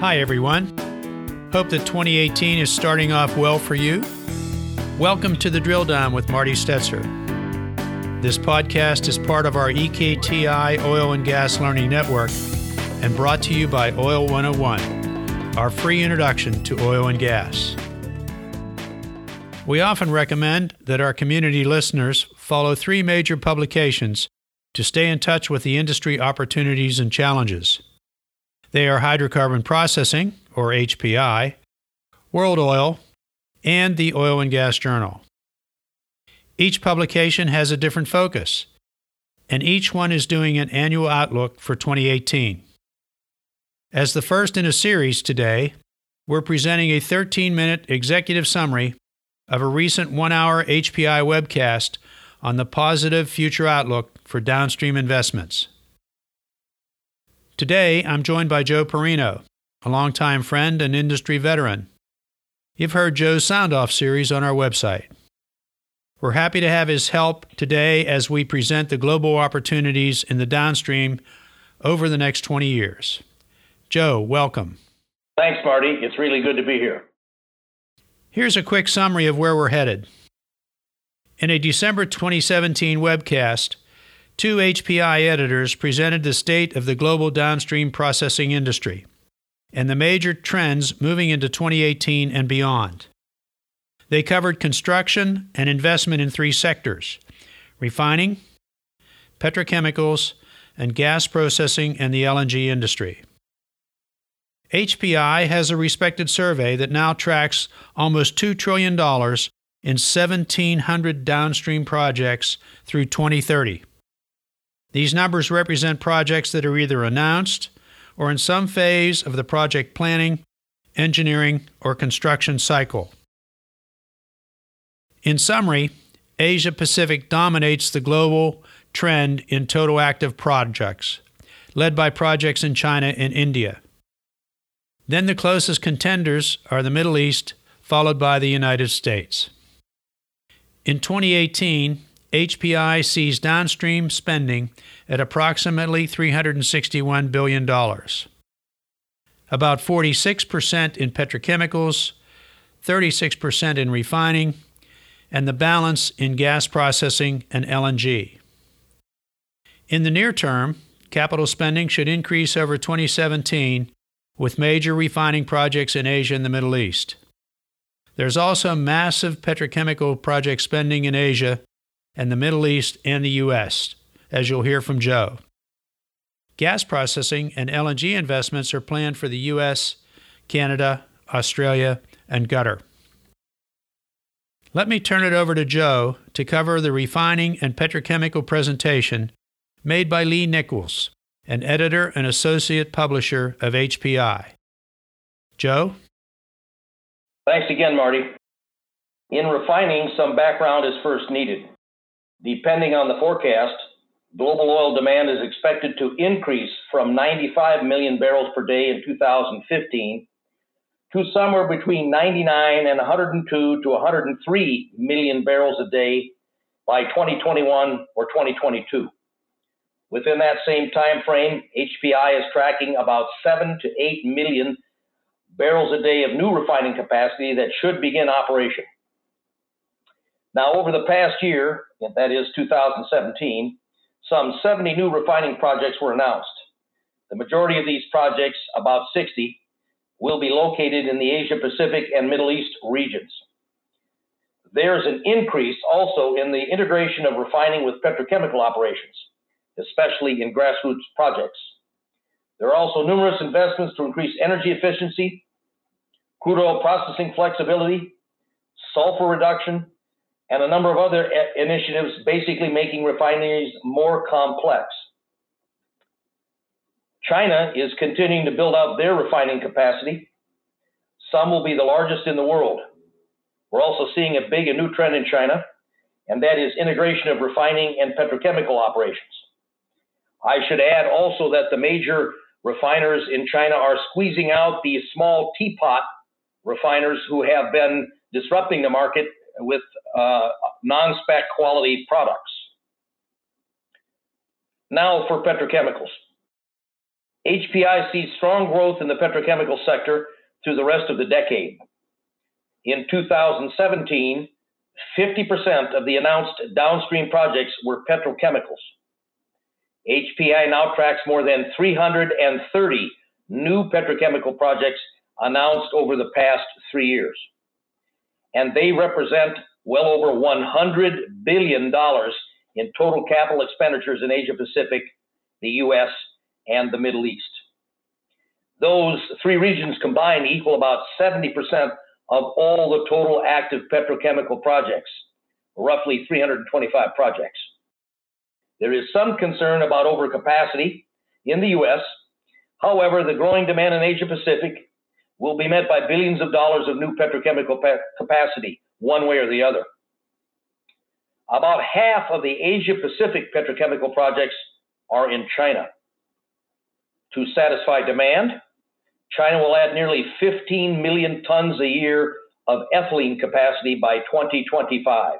Hi, everyone. Hope that 2018 is starting off well for you. Welcome to the Drill Down with Marty Stetzer. This podcast is part of our EKTI Oil and Gas Learning Network and brought to you by Oil 101, our free introduction to oil and gas. We often recommend that our community listeners follow three major publications to stay in touch with the industry opportunities and challenges. They are Hydrocarbon Processing, or HPI, World Oil, and the Oil and Gas Journal. Each publication has a different focus, and each one is doing an annual outlook for 2018. As the first in a series today, we're presenting a 13 minute executive summary of a recent one hour HPI webcast on the positive future outlook for downstream investments. Today, I'm joined by Joe Perino, a longtime friend and industry veteran. You've heard Joe's Sound Off series on our website. We're happy to have his help today as we present the global opportunities in the downstream over the next 20 years. Joe, welcome. Thanks, Marty. It's really good to be here. Here's a quick summary of where we're headed. In a December 2017 webcast, two HPI editors presented the state of the global downstream processing industry and the major trends moving into 2018 and beyond. They covered construction and investment in three sectors refining, petrochemicals, and gas processing and the LNG industry. HPI has a respected survey that now tracks almost $2 trillion in 1,700 downstream projects through 2030. These numbers represent projects that are either announced or in some phase of the project planning, engineering, or construction cycle. In summary, Asia Pacific dominates the global trend in total active projects, led by projects in China and India. Then the closest contenders are the Middle East, followed by the United States. In 2018, HPI sees downstream spending at approximately $361 billion, about 46% in petrochemicals, 36% in refining, and the balance in gas processing and LNG. In the near term, capital spending should increase over 2017 with major refining projects in Asia and the Middle East. There's also massive petrochemical project spending in Asia and the Middle East and the U.S., as you'll hear from Joe. Gas processing and LNG investments are planned for the U.S., Canada, Australia, and Qatar. Let me turn it over to Joe to cover the refining and petrochemical presentation made by Lee Nichols, an editor and associate publisher of HPI. Joe? Thanks again, Marty. In refining, some background is first needed. Depending on the forecast, global oil demand is expected to increase from 95 million barrels per day in 2015 to somewhere between 99 and 102 to 103 million barrels a day by 2021 or 2022. Within that same time frame, HPI is tracking about 7 to 8 million barrels a day of new refining capacity that should begin operation. Now, over the past year, that is 2017, some 70 new refining projects were announced. The majority of these projects, about 60, will be located in the Asia Pacific and Middle East regions. There's an increase also in the integration of refining with petrochemical operations especially in grassroots projects. There are also numerous investments to increase energy efficiency, crude oil processing flexibility, sulfur reduction, and a number of other initiatives basically making refineries more complex. China is continuing to build out their refining capacity. Some will be the largest in the world. We're also seeing a big and new trend in China, and that is integration of refining and petrochemical operations. I should add also that the major refiners in China are squeezing out these small teapot refiners who have been disrupting the market with uh, non spec quality products. Now for petrochemicals. HPI sees strong growth in the petrochemical sector through the rest of the decade. In 2017, 50% of the announced downstream projects were petrochemicals. HPI now tracks more than 330 new petrochemical projects announced over the past three years. And they represent well over $100 billion in total capital expenditures in Asia Pacific, the US, and the Middle East. Those three regions combined equal about 70% of all the total active petrochemical projects, roughly 325 projects. There is some concern about overcapacity in the US. However, the growing demand in Asia Pacific will be met by billions of dollars of new petrochemical capacity, one way or the other. About half of the Asia Pacific petrochemical projects are in China. To satisfy demand, China will add nearly 15 million tons a year of ethylene capacity by 2025.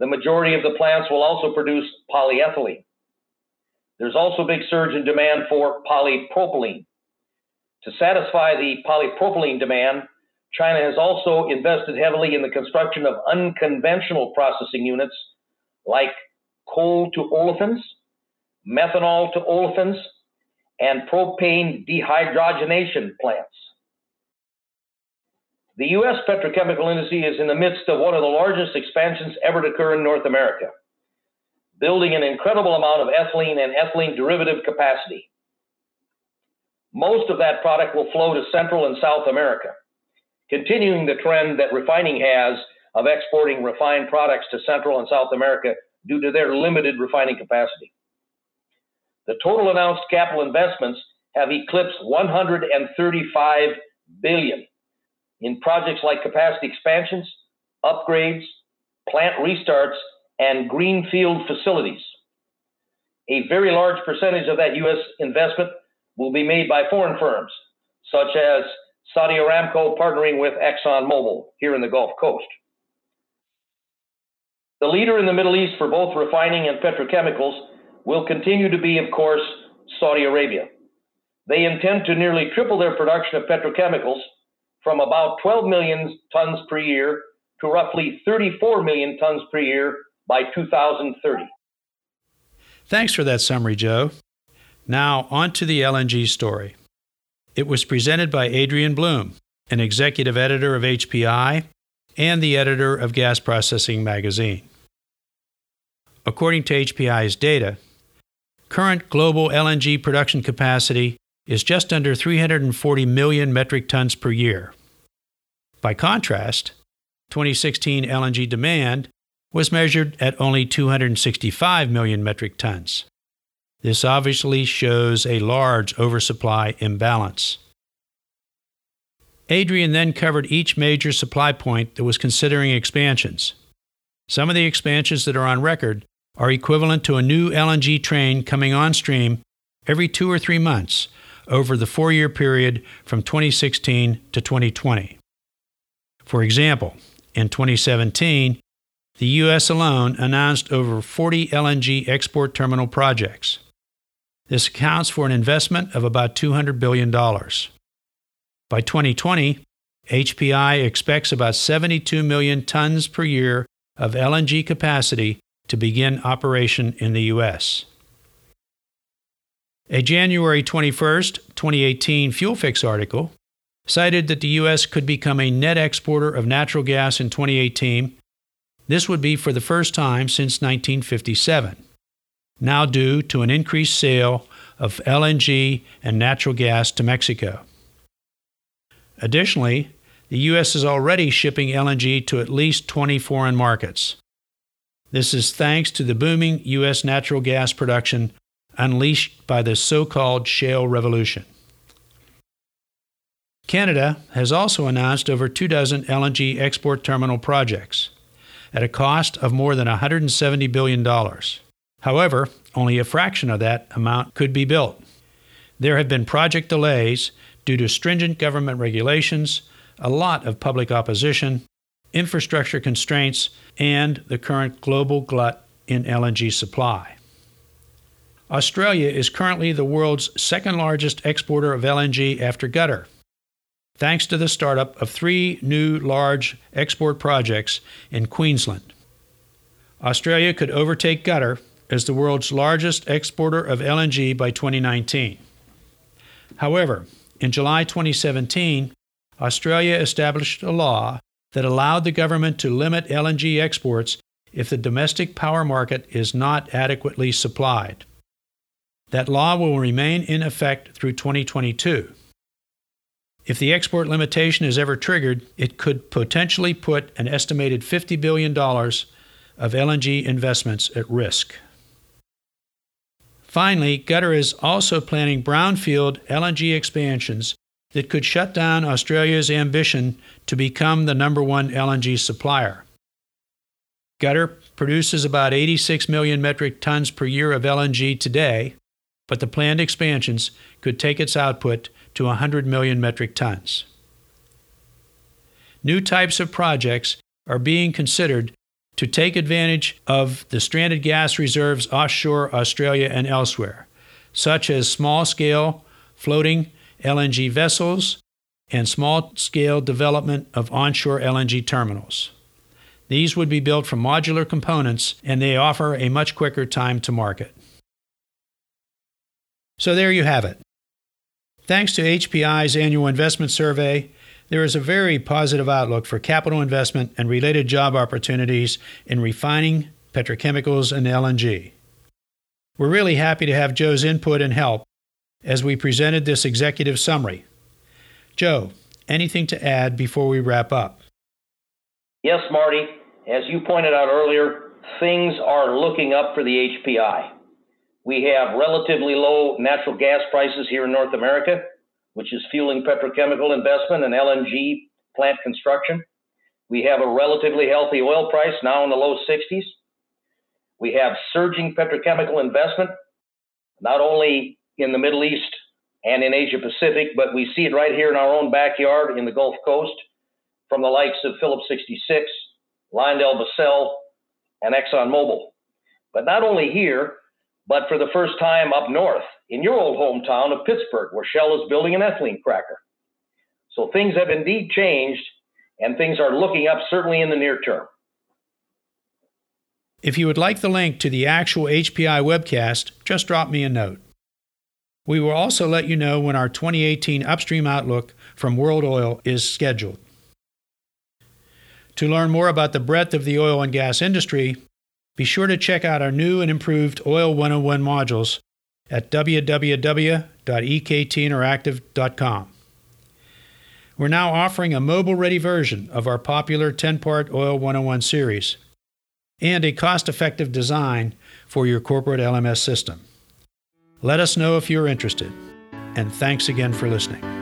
The majority of the plants will also produce polyethylene. There's also a big surge in demand for polypropylene. To satisfy the polypropylene demand, China has also invested heavily in the construction of unconventional processing units like coal to olefins, methanol to olefins, and propane dehydrogenation plants. The U.S. petrochemical industry is in the midst of one of the largest expansions ever to occur in North America, building an incredible amount of ethylene and ethylene derivative capacity. Most of that product will flow to Central and South America, continuing the trend that refining has of exporting refined products to Central and South America due to their limited refining capacity. The total announced capital investments have eclipsed 135 billion in projects like capacity expansions, upgrades, plant restarts, and greenfield facilities. A very large percentage of that U.S. investment will be made by foreign firms, such as Saudi Aramco partnering with ExxonMobil here in the Gulf Coast. The leader in the Middle East for both refining and petrochemicals will continue to be, of course, Saudi Arabia. They intend to nearly triple their production of petrochemicals from about 12 million tons per year to roughly 34 million tons per year by 2030. Thanks for that summary, Joe. Now, on to the LNG story. It was presented by Adrienne Blume, an executive editor of HPI and the editor of Gas Processing Magazine. According to HPI's data, current global LNG production capacity is just under 340 million metric tons per year. By contrast, 2016 LNG demand was measured at only 265 million metric tons. This obviously shows a large oversupply imbalance. Adrienne then covered each major supply point that was considering expansions. Some of the expansions that are on record are equivalent to a new LNG train coming on stream every two or three months over the four year period from 2016 to 2020. For example, in 2017, the U.S. alone announced over 40 LNG export terminal projects. This accounts for an investment of about $200 billion. By 2020, HPI expects about 72 million tons per year of LNG capacity to begin operation in the U.S. A January 21, 2018 FuelFix article cited that the U.S. could become a net exporter of natural gas in 2018. This would be for the first time since 1957, now due to an increased sale of LNG and natural gas to Mexico. Additionally, the U.S. is already shipping LNG to at least 20 foreign markets. This is thanks to the booming U.S. natural gas production unleashed by the so called shale revolution. Canada has also announced over two dozen LNG export terminal projects at a cost of more than $170 billion. However, only a fraction of that amount could be built. There have been project delays due to stringent government regulations, a lot of public opposition, infrastructure constraints, and the current global glut in LNG supply. Australia is currently the world's second largest exporter of LNG after Qatar, thanks to the startup of three new large export projects in Queensland. Australia could overtake Qatar as the world's largest exporter of LNG by 2019. However, in July 2017, Australia established a law that allowed the government to limit LNG exports if the domestic power market is not adequately supplied. That law will remain in effect through 2022. If the export limitation is ever triggered, it could potentially put an estimated $50 billion of LNG investments at risk. Finally, Qatar is also planning brownfield LNG expansions that could shut down Australia's ambition to become the number one LNG supplier. Qatar produces about 86 million metric tons per year of LNG today, but the planned expansions could take its output to 100 million metric tons. New types of projects are being considered to take advantage of the stranded gas reserves offshore Australia and elsewhere, such as small scale floating LNG vessels and small scale development of onshore LNG terminals. These would be built from modular components and they offer a much quicker time to market. So there you have it. Thanks to HPI's annual investment survey, there is a very positive outlook for capital investment and related job opportunities in refining, petrochemicals, and LNG. We're really happy to have Joe's input and help as we presented this executive summary. Joe, anything to add before we wrap up? Yes, Marty. As you pointed out earlier, things are looking up for the HPI. We have relatively low natural gas prices here in North America, which is fueling petrochemical investment and LNG plant construction. We have a relatively healthy oil price now in the low 60s. We have surging petrochemical investment, not only in the Middle East and in Asia Pacific, but we see it right here in our own backyard in the Gulf Coast from the likes of Phillips 66, LyondellBasell, and ExxonMobil. But not only here, but for the first time up north in your old hometown of Pittsburgh, where Shell is building an ethylene cracker. So things have indeed changed, and things are looking up certainly in the near term. If you would like the link to the actual HPI webcast, just drop me a note. We will also let you know when our 2018 upstream outlook from World Oil is scheduled. To learn more about the breadth of the oil and gas industry, be sure to check out our new and improved Oil 101 modules at www.ektinteractive.com. We're now offering a mobile ready version of our popular 10 part Oil 101 series and a cost effective design for your corporate LMS system. Let us know if you're interested, and thanks again for listening.